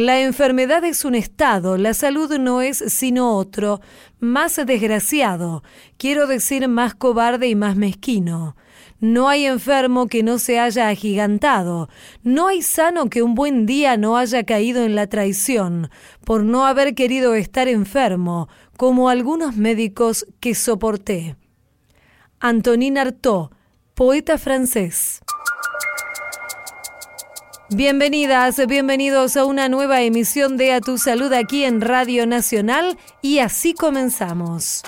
La enfermedad es un estado, la salud no es sino otro, más desgraciado, quiero decir más cobarde y más mezquino. No hay enfermo que no se haya agigantado, no hay sano que un buen día no haya caído en la traición, por no haber querido estar enfermo, como algunos médicos que soporté. Antonin Artaud, poeta francés. Bienvenidas, bienvenidos a una nueva emisión de A Tu Salud aquí en Radio Nacional y así comenzamos.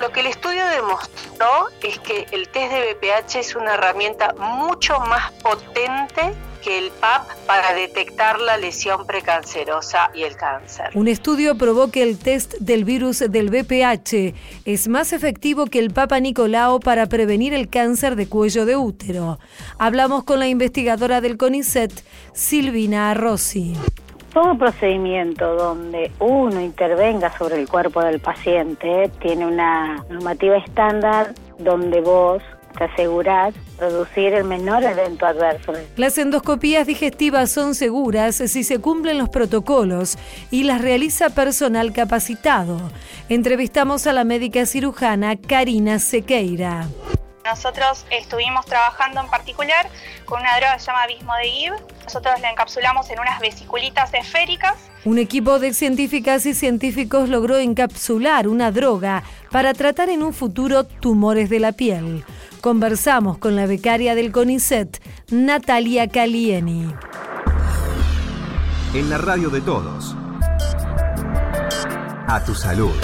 Lo que el estudio demostró es que el test de BPH es una herramienta mucho más potente que el PAP para detectar la lesión precancerosa y el cáncer. Un estudio probó que el test del virus del VPH es más efectivo que el Papa Nicolao para prevenir el cáncer de cuello de útero. Hablamos con la investigadora del CONICET, Silvina Rossi. Todo procedimiento donde uno intervenga sobre el cuerpo del paciente tiene una normativa estándar donde vos te asegurás producir el menor evento adverso. Las endoscopías digestivas son seguras si se cumplen los protocolos y las realiza personal capacitado. Entrevistamos a la médica cirujana Karina Sequeira. Nosotros estuvimos trabajando en particular con una droga que se llama Bismodegib. Nosotros la encapsulamos en unas vesiculitas esféricas. Un equipo de científicas y científicos logró encapsular una droga para tratar en un futuro tumores de la piel. Conversamos con la becaria del CONICET, Natalia Calieni. En la radio de todos. A tu salud.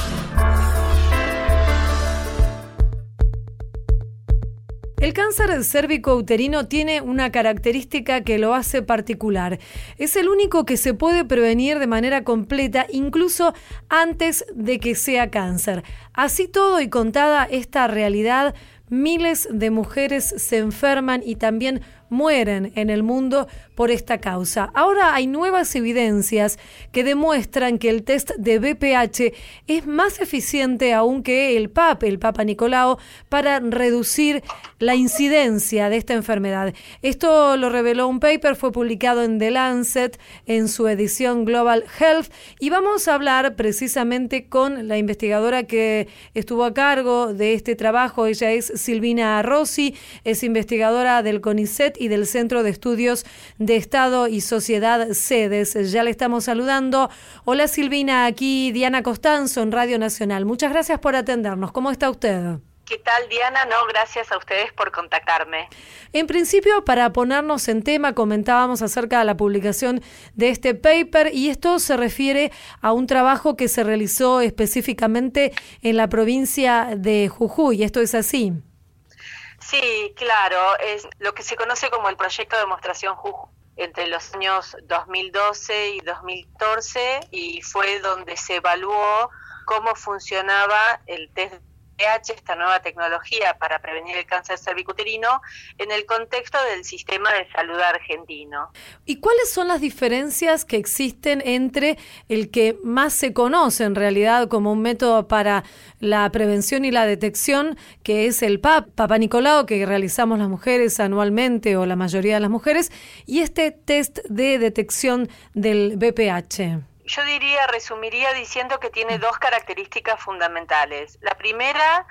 El cáncer cérvico-uterino tiene una característica que lo hace particular. Es el único que se puede prevenir de manera completa, incluso antes de que sea cáncer. Así todo y contada esta realidad, miles de mujeres se enferman y también mueren en el mundo por esta causa. Ahora hay nuevas evidencias que demuestran que el test de BPH es más eficiente aún que el PAP, el Papa Nicolau, para reducir la incidencia de esta enfermedad. Esto lo reveló un paper, fue publicado en The Lancet en su edición Global Health y vamos a hablar precisamente con la investigadora que estuvo a cargo de este trabajo. Ella es Silvina Rossi, es investigadora del CONICET y del Centro de Estudios de Estado y Sociedad Sedes. Ya le estamos saludando. Hola Silvina, aquí Diana Costanzo en Radio Nacional. Muchas gracias por atendernos. ¿Cómo está usted? ¿Qué tal, Diana? No, gracias a ustedes por contactarme. En principio, para ponernos en tema, comentábamos acerca de la publicación de este paper y esto se refiere a un trabajo que se realizó específicamente en la provincia de Jujuy. ¿Esto es así? Sí, claro, es lo que se conoce como el proyecto de demostración entre los años 2012 y 2014 y fue donde se evaluó cómo funcionaba el test esta nueva tecnología para prevenir el cáncer cervicuterino, en el contexto del sistema de salud argentino. ¿Y cuáles son las diferencias que existen entre el que más se conoce en realidad como un método para la prevención y la detección, que es el PAP, Papa Nicolau, que realizamos las mujeres anualmente o la mayoría de las mujeres, y este test de detección del BPH? Yo diría, resumiría diciendo que tiene dos características fundamentales. La primera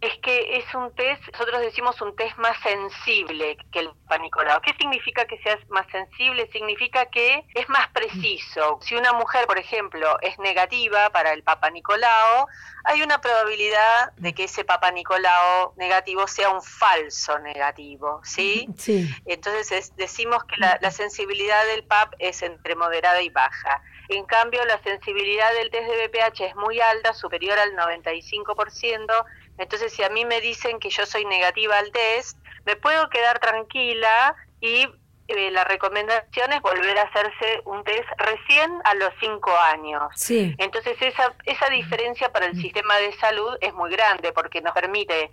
es que es un test, nosotros decimos un test más sensible que el panicolado. ¿Qué significa que sea más sensible? Significa que es más preciso. Si una mujer, por ejemplo, es negativa para el Papa Nicolao, hay una probabilidad de que ese Papa Nicolao negativo sea un falso negativo, ¿sí? Sí. Entonces decimos que la, la sensibilidad del PAP es entre moderada y baja. En cambio, la sensibilidad del test de BPH es muy alta, superior al 95%, entonces, si a mí me dicen que yo soy negativa al test, me puedo quedar tranquila y eh, la recomendación es volver a hacerse un test recién a los cinco años. Sí. Entonces esa, esa diferencia para el sistema de salud es muy grande porque nos permite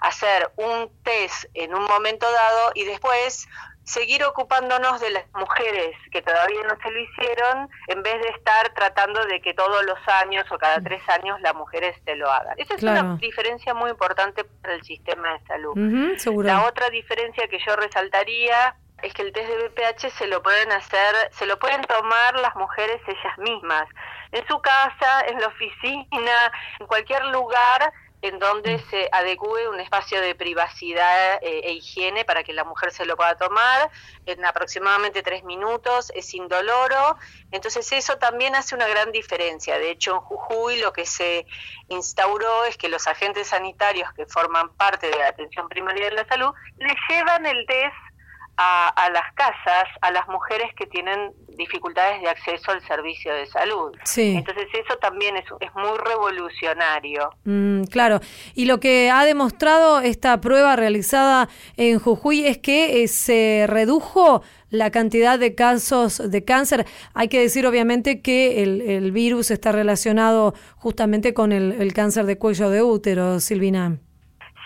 hacer un test en un momento dado y después seguir ocupándonos de las mujeres que todavía no se lo hicieron, en vez de estar tratando de que todos los años o cada tres años las mujeres se lo hagan. Esa es una diferencia muy importante para el sistema de salud. La otra diferencia que yo resaltaría es que el test de BPH se lo pueden hacer, se lo pueden tomar las mujeres ellas mismas, en su casa, en la oficina, en cualquier lugar en donde se adecue un espacio de privacidad eh, e higiene para que la mujer se lo pueda tomar en aproximadamente tres minutos, es indoloro, entonces eso también hace una gran diferencia. De hecho, en Jujuy lo que se instauró es que los agentes sanitarios que forman parte de la atención primaria de la salud le llevan el test a, las casas a las mujeres que tienen dificultades de acceso al servicio de salud. Entonces eso también es, es muy revolucionario. Mm, claro, y lo que ha demostrado esta prueba realizada en Jujuy es que eh, se redujo la cantidad de casos de cáncer. Hay que decir obviamente que el, virus está relacionado justamente con el, el cáncer de cuello de útero, Silvina.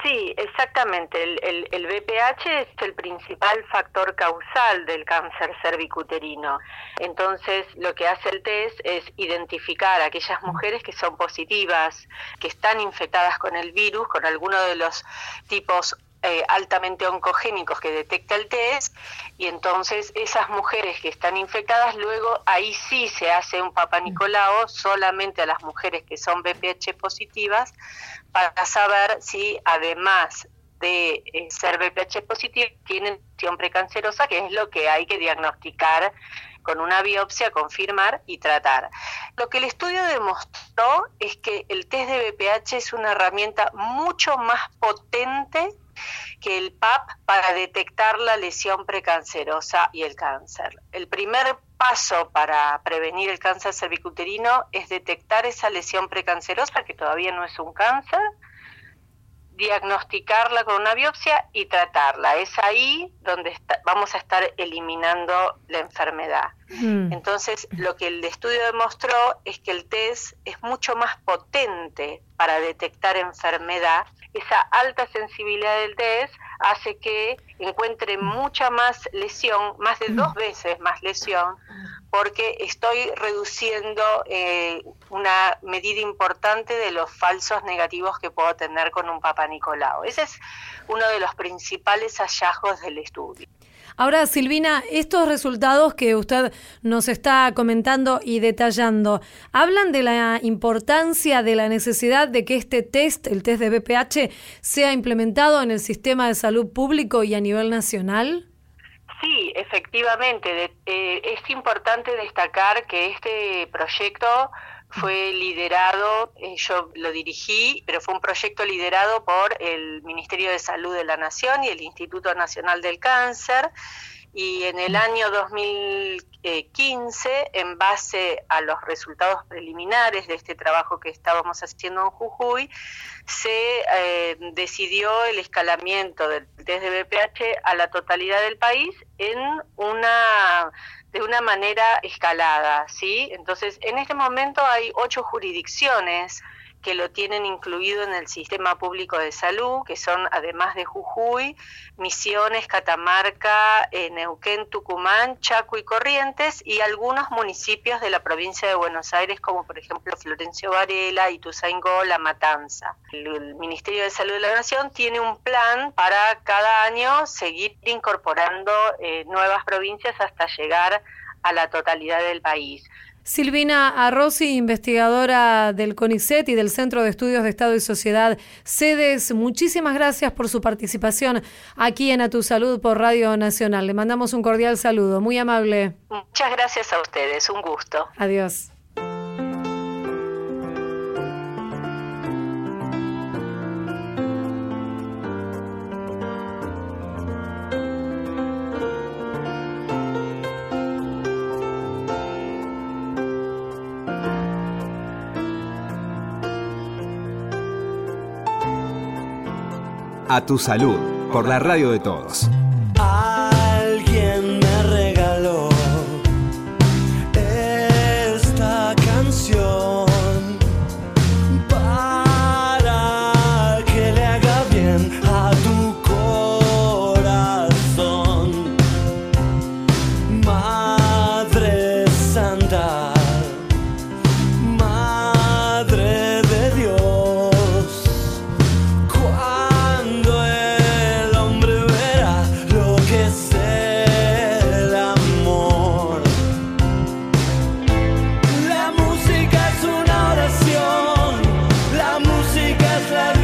Sí, exactamente. El, el, BPH es el principal factor causal del cáncer cervicuterino. Entonces, lo que hace el test es identificar a aquellas mujeres que son positivas, que están infectadas con el virus, con alguno de los tipos eh, altamente oncogénicos que detecta el test y entonces esas mujeres que están infectadas luego ahí sí se hace un papanicolao solamente a las mujeres que son BPH positivas para saber si además de eh, ser BPH positivo tienen acción precancerosa que es lo que hay que diagnosticar con una biopsia, confirmar y tratar. Lo que el estudio demostró es que el test de BPH es una herramienta mucho más potente que el PAP para detectar la lesión precancerosa y el cáncer. El primer paso para prevenir el cáncer cervicuterino es detectar esa lesión precancerosa, que todavía no es un cáncer, diagnosticarla con una biopsia y tratarla. Es ahí donde vamos a estar eliminando la enfermedad. Mm. Entonces, lo que el estudio demostró es que el test es mucho más potente para detectar enfermedad esa alta sensibilidad del test hace que encuentre mucha más lesión, más de dos veces más lesión, porque estoy reduciendo eh, una medida importante de los falsos negativos que puedo tener con un Papa Nicolau. Ese es uno de los principales hallazgos del estudio. Ahora, Silvina, estos resultados que usted nos está comentando y detallando, ¿hablan de la importancia, de la necesidad de que este test, el test de BPH, sea implementado en el sistema de salud público y a nivel nacional? Sí, efectivamente. Eh, es importante destacar que este proyecto fue liderado, eh, yo lo dirigí, pero fue un proyecto liderado por el Ministerio de Salud de la Nación y el Instituto Nacional del Cáncer. Y en el año 2015, en base a los resultados preliminares de este trabajo que estábamos haciendo en Jujuy, se eh, decidió el escalamiento del test de BPH a la totalidad del país en una de una manera escalada, ¿sí? Entonces, en este momento hay ocho jurisdicciones que lo tienen incluido en el sistema público de salud, que son además de Jujuy, Misiones, Catamarca, eh, Neuquén, Tucumán, Chaco y Corrientes, y algunos municipios de la provincia de Buenos Aires, como por ejemplo Florencio Varela, Ituzaingó, La Matanza. El, Ministerio de Salud de la Nación tiene un plan para cada año seguir incorporando eh, nuevas provincias hasta llegar a la totalidad del país. Silvina Arrosi, investigadora del CONICET y del Centro de Estudios de Estado y Sociedad CEDES, muchísimas gracias por su participación aquí en A Tu Salud por Radio Nacional. Le mandamos un cordial saludo, muy amable. Muchas gracias a ustedes, un gusto. Adiós. A tu salud, por la radio de todos. love.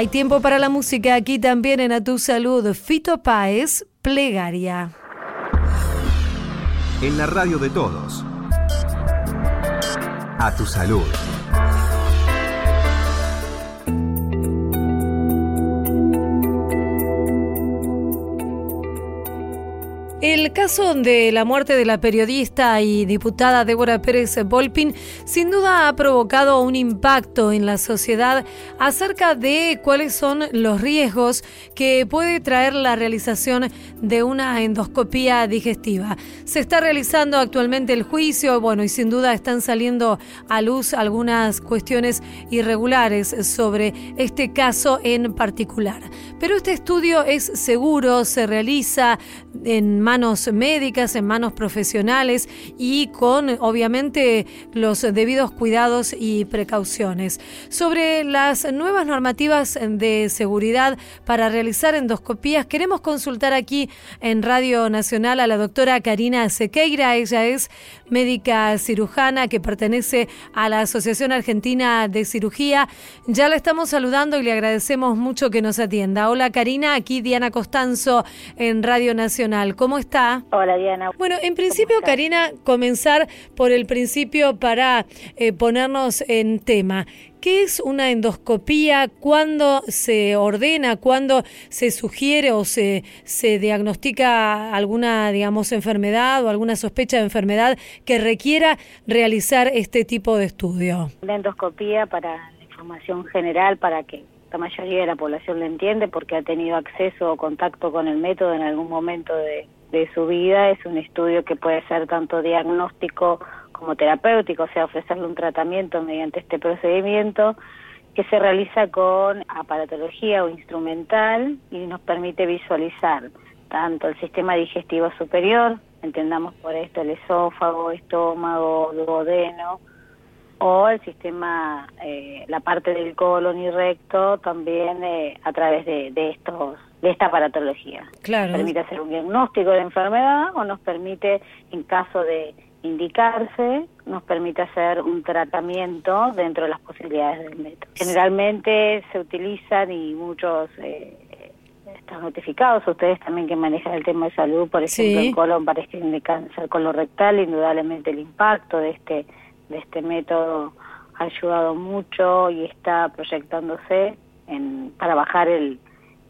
Hay tiempo para la música aquí también en A Tu Salud. Fito Páez, Plegaria. En la radio de todos. A tu salud. El caso de la muerte de la periodista y diputada Débora Pérez Volpin sin duda ha provocado un impacto en la sociedad acerca de cuáles son los riesgos que puede traer la realización de una endoscopía digestiva. Se está realizando actualmente el juicio, bueno, y sin duda están saliendo a luz algunas cuestiones irregulares sobre este caso en particular. Pero este estudio es seguro, se realiza en manos médicas, en manos profesionales y con obviamente los debidos cuidados y precauciones. Sobre las nuevas normativas de seguridad para realizar endoscopías, queremos consultar aquí en Radio Nacional a la doctora Karina Sequeira. Ella es médica cirujana que pertenece a la Asociación Argentina de Cirugía. Ya la estamos saludando y le agradecemos mucho que nos atienda. Hola Karina, aquí Diana Costanzo en Radio Nacional. ¿Cómo está? Hola Diana. Bueno, en principio Karina, comenzar por el principio para eh, ponernos en tema. ¿Qué es una endoscopía? ¿Cuándo se ordena? ¿Cuándo se sugiere o se, se diagnostica alguna, digamos, enfermedad o alguna sospecha de enfermedad que requiera realizar este tipo de estudio? La endoscopía para la información general, para que la mayoría de la población lo entiende porque ha tenido acceso o contacto con el método en algún momento de, de su vida, es un estudio que puede ser tanto diagnóstico como terapéutico, o sea, ofrecerle un tratamiento mediante este procedimiento que se realiza con aparatología o instrumental y nos permite visualizar tanto el sistema digestivo superior, entendamos por esto el esófago, estómago, duodeno, o el sistema, eh, la parte del colon y recto también eh, a través de, de estos de esta aparatología. Claro. Nos permite hacer un diagnóstico de enfermedad o nos permite, en caso de indicarse, nos permite hacer un tratamiento dentro de las posibilidades del método. Generalmente se utilizan y muchos eh, están notificados, ustedes también que manejan el tema de salud, por ejemplo, Sí. en colon para screening de cáncer colorectal, indudablemente el impacto de este de este método ha ayudado mucho y está proyectándose en, para bajar el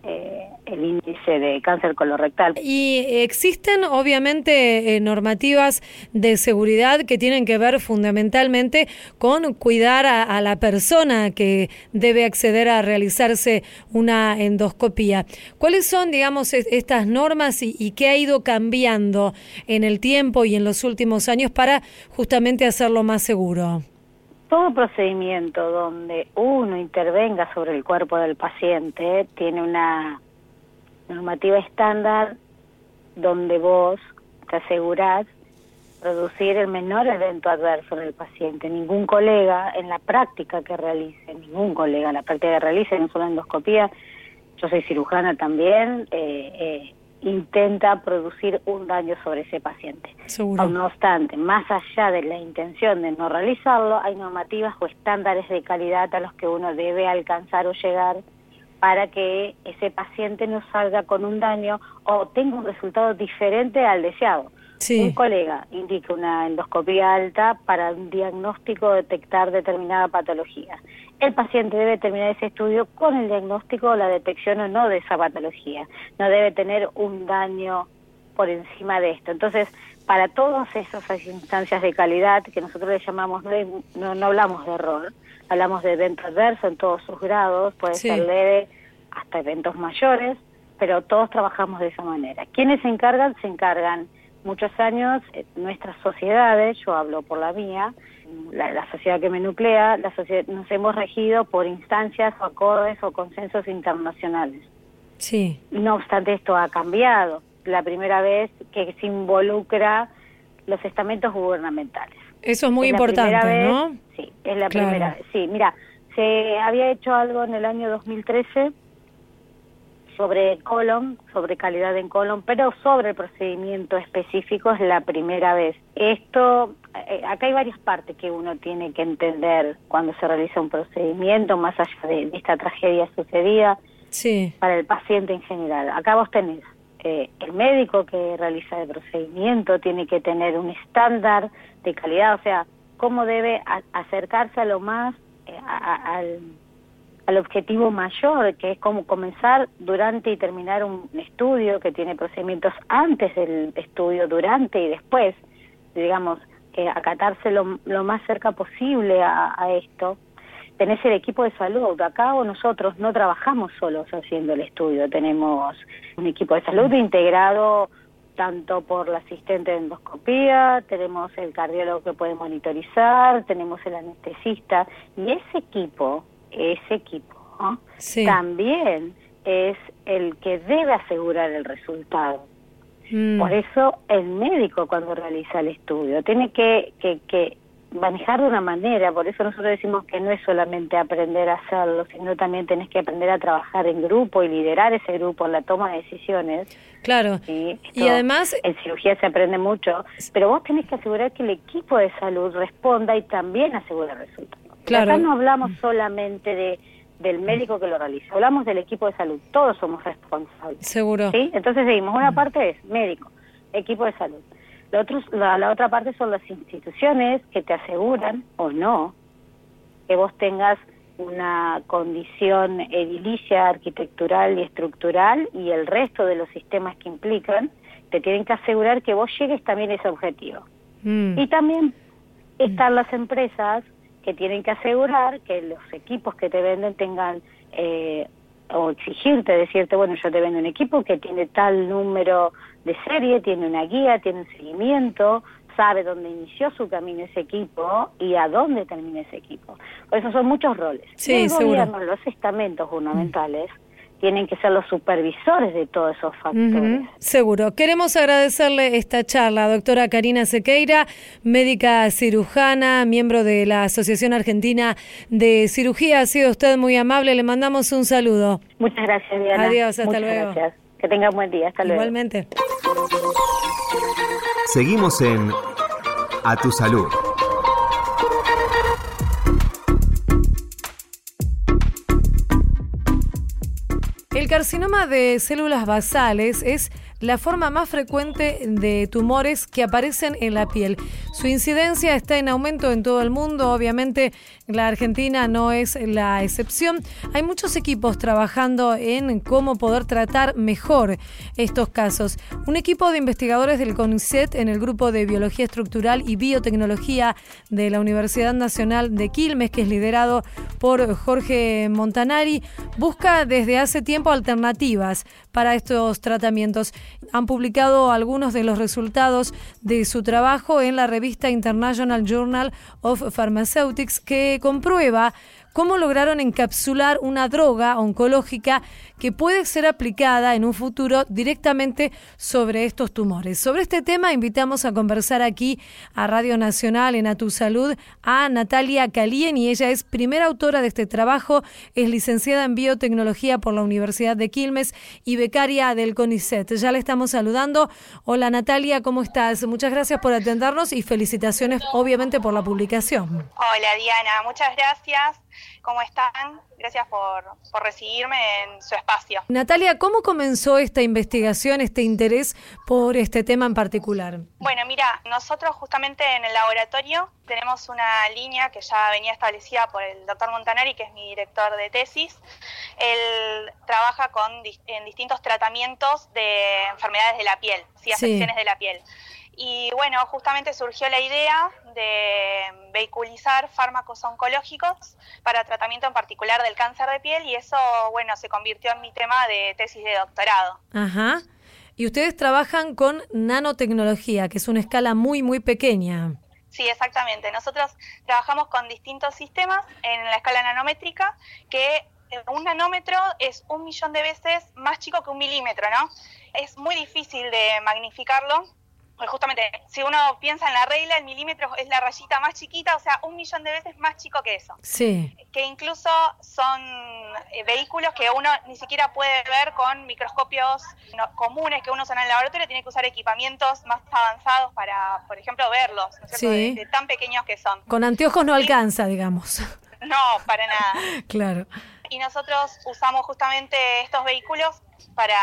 eh, el índice de cáncer colorectal. Y existen obviamente eh, normativas de seguridad que tienen que ver fundamentalmente con cuidar a, la persona que debe acceder a realizarse una endoscopía. ¿Cuáles son, digamos, es- estas normas y, y qué ha ido cambiando en el tiempo y en los últimos años para justamente hacerlo más seguro? Todo procedimiento donde uno intervenga sobre el cuerpo del paciente tiene una normativa estándar donde vos te asegurás producir el menor evento adverso en el paciente. Ningún colega en la práctica que realice, ningún colega en la práctica que realice, no solo endoscopía, yo soy cirujana también, eh, eh, intenta producir un daño sobre ese paciente. Seguro. No obstante, más allá de la intención de no realizarlo, hay normativas o estándares de calidad a los que uno debe alcanzar o llegar para que ese paciente no salga con un daño o tenga un resultado diferente al deseado. Sí. Un colega indica una endoscopía alta para un diagnóstico detectar determinada patología. El paciente debe terminar ese estudio con el diagnóstico o la detección o no de esa patología. No debe tener un daño por encima de esto. Entonces, para todas esas instancias de calidad que nosotros le llamamos, no, no, hablamos de error, hablamos de evento adverso en todos sus grados, puede Sí. ser leve hasta eventos mayores, pero todos trabajamos de esa manera. ¿Quiénes se encargan? Se encargan muchos años eh, nuestras sociedades, yo hablo por la mía, la, la sociedad que me nuclea, la sociedad, nos hemos regido por instancias o acordes o consensos internacionales. Sí. No obstante, esto ha cambiado. La primera vez que se involucra los estamentos gubernamentales. Eso es muy Es importante, vez- ¿no? Sí, es la Claro. primera vez. Sí, mira, se había hecho algo en el año 2013 sobre colon, sobre calidad en colon, pero sobre el procedimiento específico es la primera vez. Esto, eh, acá hay varias partes que uno tiene que entender cuando se realiza un procedimiento, más allá de, de esta tragedia sucedida, Sí. para el paciente en general. Acá vos tenés eh, el médico que realiza el procedimiento, tiene que tener un estándar de calidad, o sea, cómo debe a- acercarse a lo más, eh, a- a- al, al objetivo mayor, que es como comenzar durante y terminar un estudio que tiene procedimientos antes del estudio, durante y después, digamos, eh, acatarse lo, lo más cerca posible a, a esto tenés el equipo de salud. Acá o nosotros no trabajamos solos haciendo el estudio, tenemos un equipo de salud integrado tanto por la asistente de endoscopía, tenemos el cardiólogo que puede monitorizar, tenemos el anestesista y ese equipo, ese equipo, ¿no? Sí. también es el que debe asegurar el resultado. Mm. Por eso el médico cuando realiza el estudio tiene que, que, que manejar de una manera, por eso nosotros decimos que no es solamente aprender a hacerlo, sino también tenés que aprender a trabajar en grupo y liderar ese grupo en la toma de decisiones. Claro. Y Esto además, en cirugía se aprende mucho, pero vos tenés que asegurar que el equipo de salud responda y también asegure el resultado. Claro. Acá no hablamos solamente de del médico que lo realiza, hablamos del equipo de salud, todos somos responsables. seguro. ¿Sí? Entonces seguimos. Una parte es médico, equipo de salud. La, otro, la, la otra parte son las instituciones que te aseguran o no que vos tengas una condición edilicia, arquitectural y estructural y el resto de los sistemas que implican, te tienen que asegurar que vos llegues también a ese objetivo. Mm. Y también están las empresas que tienen que asegurar que los equipos que te venden tengan eh, o exigirte, decirte, bueno, yo te vendo un equipo que tiene tal número de serie, tiene una guía, tiene un seguimiento, sabe dónde inició su camino ese equipo y a dónde termina ese equipo. Por eso son muchos roles. Sí, el seguro. gobierno, los estamentos gubernamentales, tienen que ser los supervisores de todos esos factores. Seguro. Queremos agradecerle esta charla, doctora Karina Sequeira, médica cirujana, miembro de la Asociación Argentina de Cirugía. Ha sido usted muy amable, le mandamos un saludo. Muchas gracias, Diana. Adiós, hasta Muchas luego. Gracias. Que tenga un buen día. Hasta luego. Igualmente. Seguimos en A Tu Salud. El carcinoma de células basales es la forma más frecuente de tumores que aparecen en la piel. Su incidencia está en aumento en todo el mundo, obviamente la Argentina no es la excepción. Hay muchos equipos trabajando en cómo poder tratar mejor estos casos. Un equipo de investigadores del CONICET en el grupo de Biología Estructural y Biotecnología de la Universidad Nacional de Quilmes, que es liderado por Jorge Montanari, busca desde hace tiempo alternativas para estos tratamientos. Han publicado algunos de los resultados de su trabajo en la revista International Journal of Pharmaceutics que comprueba cómo lograron encapsular una droga oncológica que puede ser aplicada en un futuro directamente sobre estos tumores. Sobre este tema invitamos a conversar aquí a Radio Nacional en A Tu Salud a Natalia Calien y ella es primera autora de este trabajo, es licenciada en biotecnología por la Universidad de Quilmes y becaria del CONICET. Ya le estamos saludando. Hola Natalia, ¿cómo estás? Muchas gracias por atendernos y felicitaciones obviamente por la publicación. Hola Diana, muchas gracias. ¿Cómo están? Gracias por, por recibirme en su espacio. Natalia, ¿cómo comenzó esta investigación, este interés por este tema en particular? Bueno, mira, nosotros justamente en el laboratorio tenemos una línea que ya venía establecida por el doctor Montanari, que es mi director de tesis. Él trabaja con, en distintos tratamientos de enfermedades de la piel, ¿sí? Sí. afecciones de la piel. Y bueno, justamente surgió la idea de vehiculizar fármacos oncológicos para tratamiento en particular del cáncer de piel y eso, bueno, se convirtió en mi tema de tesis de doctorado. Ajá. Y ustedes trabajan con nanotecnología, que es una escala muy, muy pequeña. Sí, exactamente. Nosotros trabajamos con distintos sistemas en la escala nanométrica, que eh, un nanómetro es un millón de veces más chico que un milímetro, ¿no? Es muy difícil de magnificarlo pues justamente, si uno piensa en la regla, el milímetro es la rayita más chiquita, o sea, un millón de veces más chico que eso. Sí. Que incluso son eh, vehículos que uno ni siquiera puede ver con microscopios no- comunes que uno usa en el laboratorio, tiene que usar equipamientos más avanzados para, por ejemplo, verlos, ¿no? Sí. De, de tan pequeños que son. Con anteojos no alcanza, digamos. No, para nada. claro. y nosotros usamos justamente estos vehículos para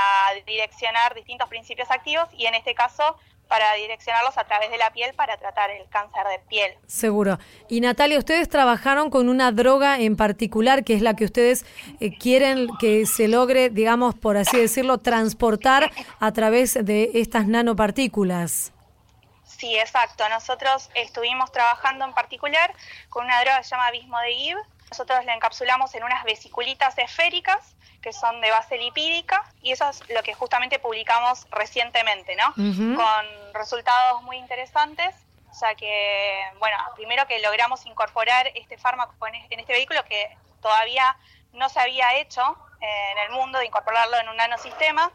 direccionar distintos principios activos y en este caso para direccionarlos a través de la piel para tratar el cáncer de piel. Seguro. Y Natalia, ustedes trabajaron con una droga en particular, que es la que ustedes eh, quieren que se logre, digamos, por así decirlo, transportar a través de estas nanopartículas. Sí, exacto. Nosotros estuvimos trabajando en particular con una droga que se llama Bismodegib. Nosotros la encapsulamos en unas vesiculitas esféricas que son de base lipídica y eso es lo que justamente publicamos recientemente, ¿no? Con resultados muy interesantes, ya que, bueno, primero que logramos incorporar este fármaco en es- en este vehículo que todavía no se había hecho eh, en el mundo de incorporarlo en un nanosistema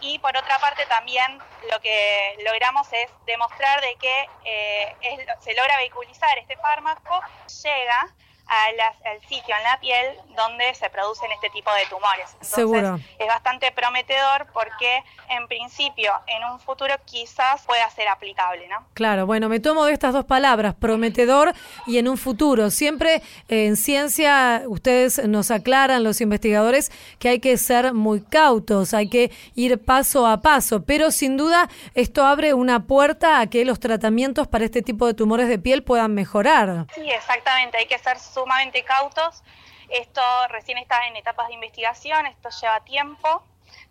y por otra parte también lo que logramos es demostrar de que eh, es- se logra vehiculizar este fármaco, llega a las- al sitio en la piel donde se producen este tipo de tumores. Entonces, Seguro. es bastante prometedor porque en principio en un futuro quizás pueda ser aplicable, ¿no? Claro, bueno, me tomo de estas dos palabras, prometedor y en un futuro. Siempre eh, en ciencia ustedes nos aclaran, los investigadores, que hay que ser muy cautos, hay que ir paso a paso, pero sin duda esto abre una puerta a que los tratamientos para este tipo de tumores de piel puedan mejorar. Sí, exactamente, hay que ser sumamente cautos. Esto recién está en etapas de investigación, esto lleva tiempo,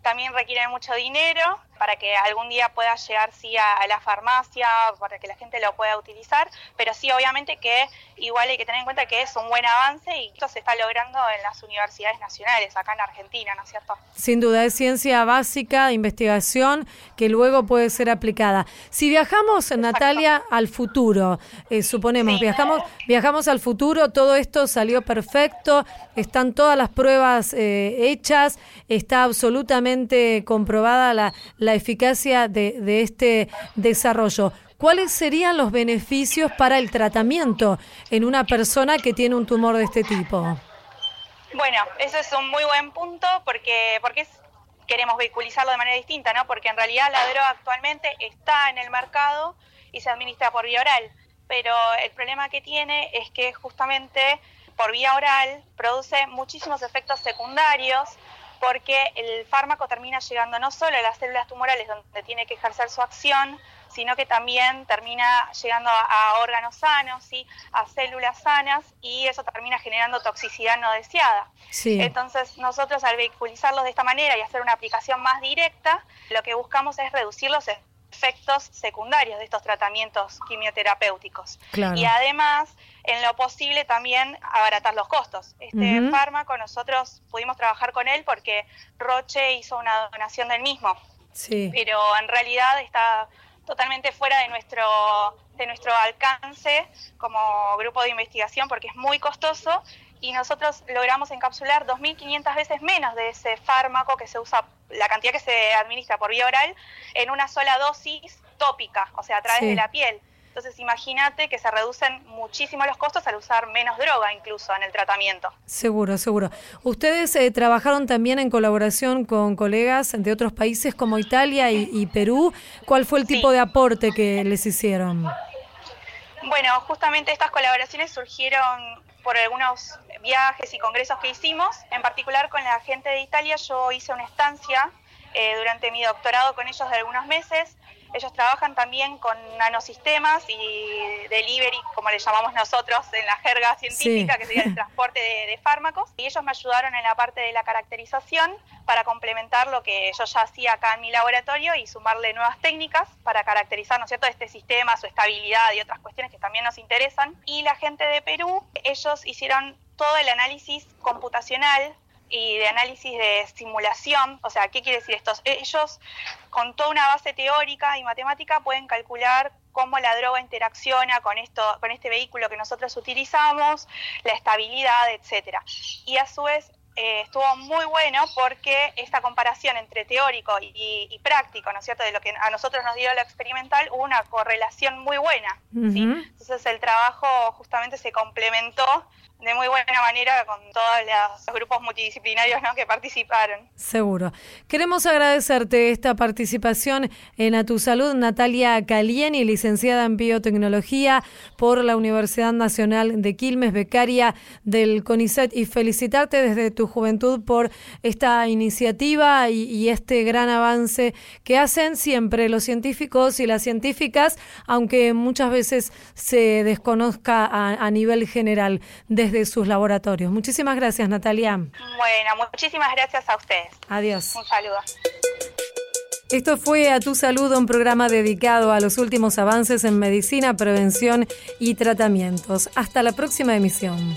también requiere mucho dinero para que algún día pueda llegar sí a, a la farmacia, para que la gente lo pueda utilizar, pero sí obviamente que igual hay que tener en cuenta que es un buen avance y esto se está logrando en las universidades nacionales acá en Argentina, ¿no es cierto? Sin duda, es ciencia básica, investigación que luego puede ser aplicada. Si viajamos, Natalia, al futuro, eh, suponemos, Sí. viajamos, viajamos al futuro, todo esto salió perfecto, están todas las pruebas eh, hechas, está absolutamente comprobada la, la eficacia de, este desarrollo. ¿Cuáles serían los beneficios para el tratamiento en una persona que tiene un tumor de este tipo? Bueno, eso es un muy buen punto porque, porque queremos vehiculizarlo de manera distinta, ¿no? Porque en realidad la droga actualmente está en el mercado y se administra por vía oral, pero el problema que tiene es que justamente por vía oral produce muchísimos efectos secundarios porque el fármaco termina llegando no solo a las células tumorales donde tiene que ejercer su acción, sino que también termina llegando a, a órganos sanos, ¿sí? a células sanas, y eso termina generando toxicidad no deseada. Sí. Entonces, nosotros al vehiculizarlos de esta manera y hacer una aplicación más directa, lo que buscamos es reducir los efectos secundarios de estos tratamientos quimioterapéuticos. Claro. Y además, en lo posible, también abaratar los costos. Este fármaco nosotros pudimos trabajar con él porque Roche hizo una donación del mismo Sí. pero en realidad está totalmente fuera de nuestro de nuestro alcance como grupo de investigación porque es muy costoso y nosotros logramos encapsular 2.500 veces menos de ese fármaco que se usa, la cantidad que se administra por vía oral, en una sola dosis tópica, o sea, a través Sí. de la piel. Entonces imagínate que se reducen muchísimo los costos al usar menos droga incluso en el tratamiento. Seguro, seguro. Ustedes eh, trabajaron también en colaboración con colegas de otros países como Italia y, y Perú. ¿Cuál fue el Sí. tipo de aporte que les hicieron? Bueno, justamente estas colaboraciones surgieron por algunos viajes y congresos que hicimos. En particular con la gente de Italia, yo hice una estancia eh, durante mi doctorado con ellos de algunos meses. Ellos trabajan también con nanosistemas y delivery, como le llamamos nosotros en la jerga científica, Sí. que sería el transporte de, de fármacos. Y ellos me ayudaron en la parte de la caracterización para complementar lo que yo ya hacía acá en mi laboratorio y sumarle nuevas técnicas para caracterizar, ¿no es cierto?, este sistema, su estabilidad y otras cuestiones que también nos interesan. Y la gente de Perú, ellos hicieron todo el análisis computacional y de análisis de simulación, o sea, ¿qué quiere decir esto? Ellos con toda una base teórica y matemática pueden calcular cómo la droga interacciona con esto, con este vehículo que nosotros utilizamos, la estabilidad, etcétera. Y a su vez eh, estuvo muy bueno porque esta comparación entre teórico y, práctico, ¿no es cierto?, de lo que a nosotros nos dio lo experimental, hubo una correlación muy buena. ¿sí? Entonces el trabajo justamente se complementó de muy buena manera con todos los grupos multidisciplinarios que participaron. Seguro. Queremos agradecerte esta participación en A Tu Salud, Natalia Calieni, licenciada en Biotecnología por la Universidad Nacional de Quilmes, becaria del CONICET, y felicitarte desde tu juventud por esta iniciativa y, este gran avance que hacen siempre los científicos y las científicas, aunque muchas veces se desconozca a, a nivel general. Desde de sus laboratorios. Muchísimas gracias, Natalia. Bueno, muchísimas gracias a ustedes. Adiós. Un saludo. Esto fue A Tu Salud, un programa dedicado a los últimos avances en medicina, prevención y tratamientos. Hasta la próxima emisión.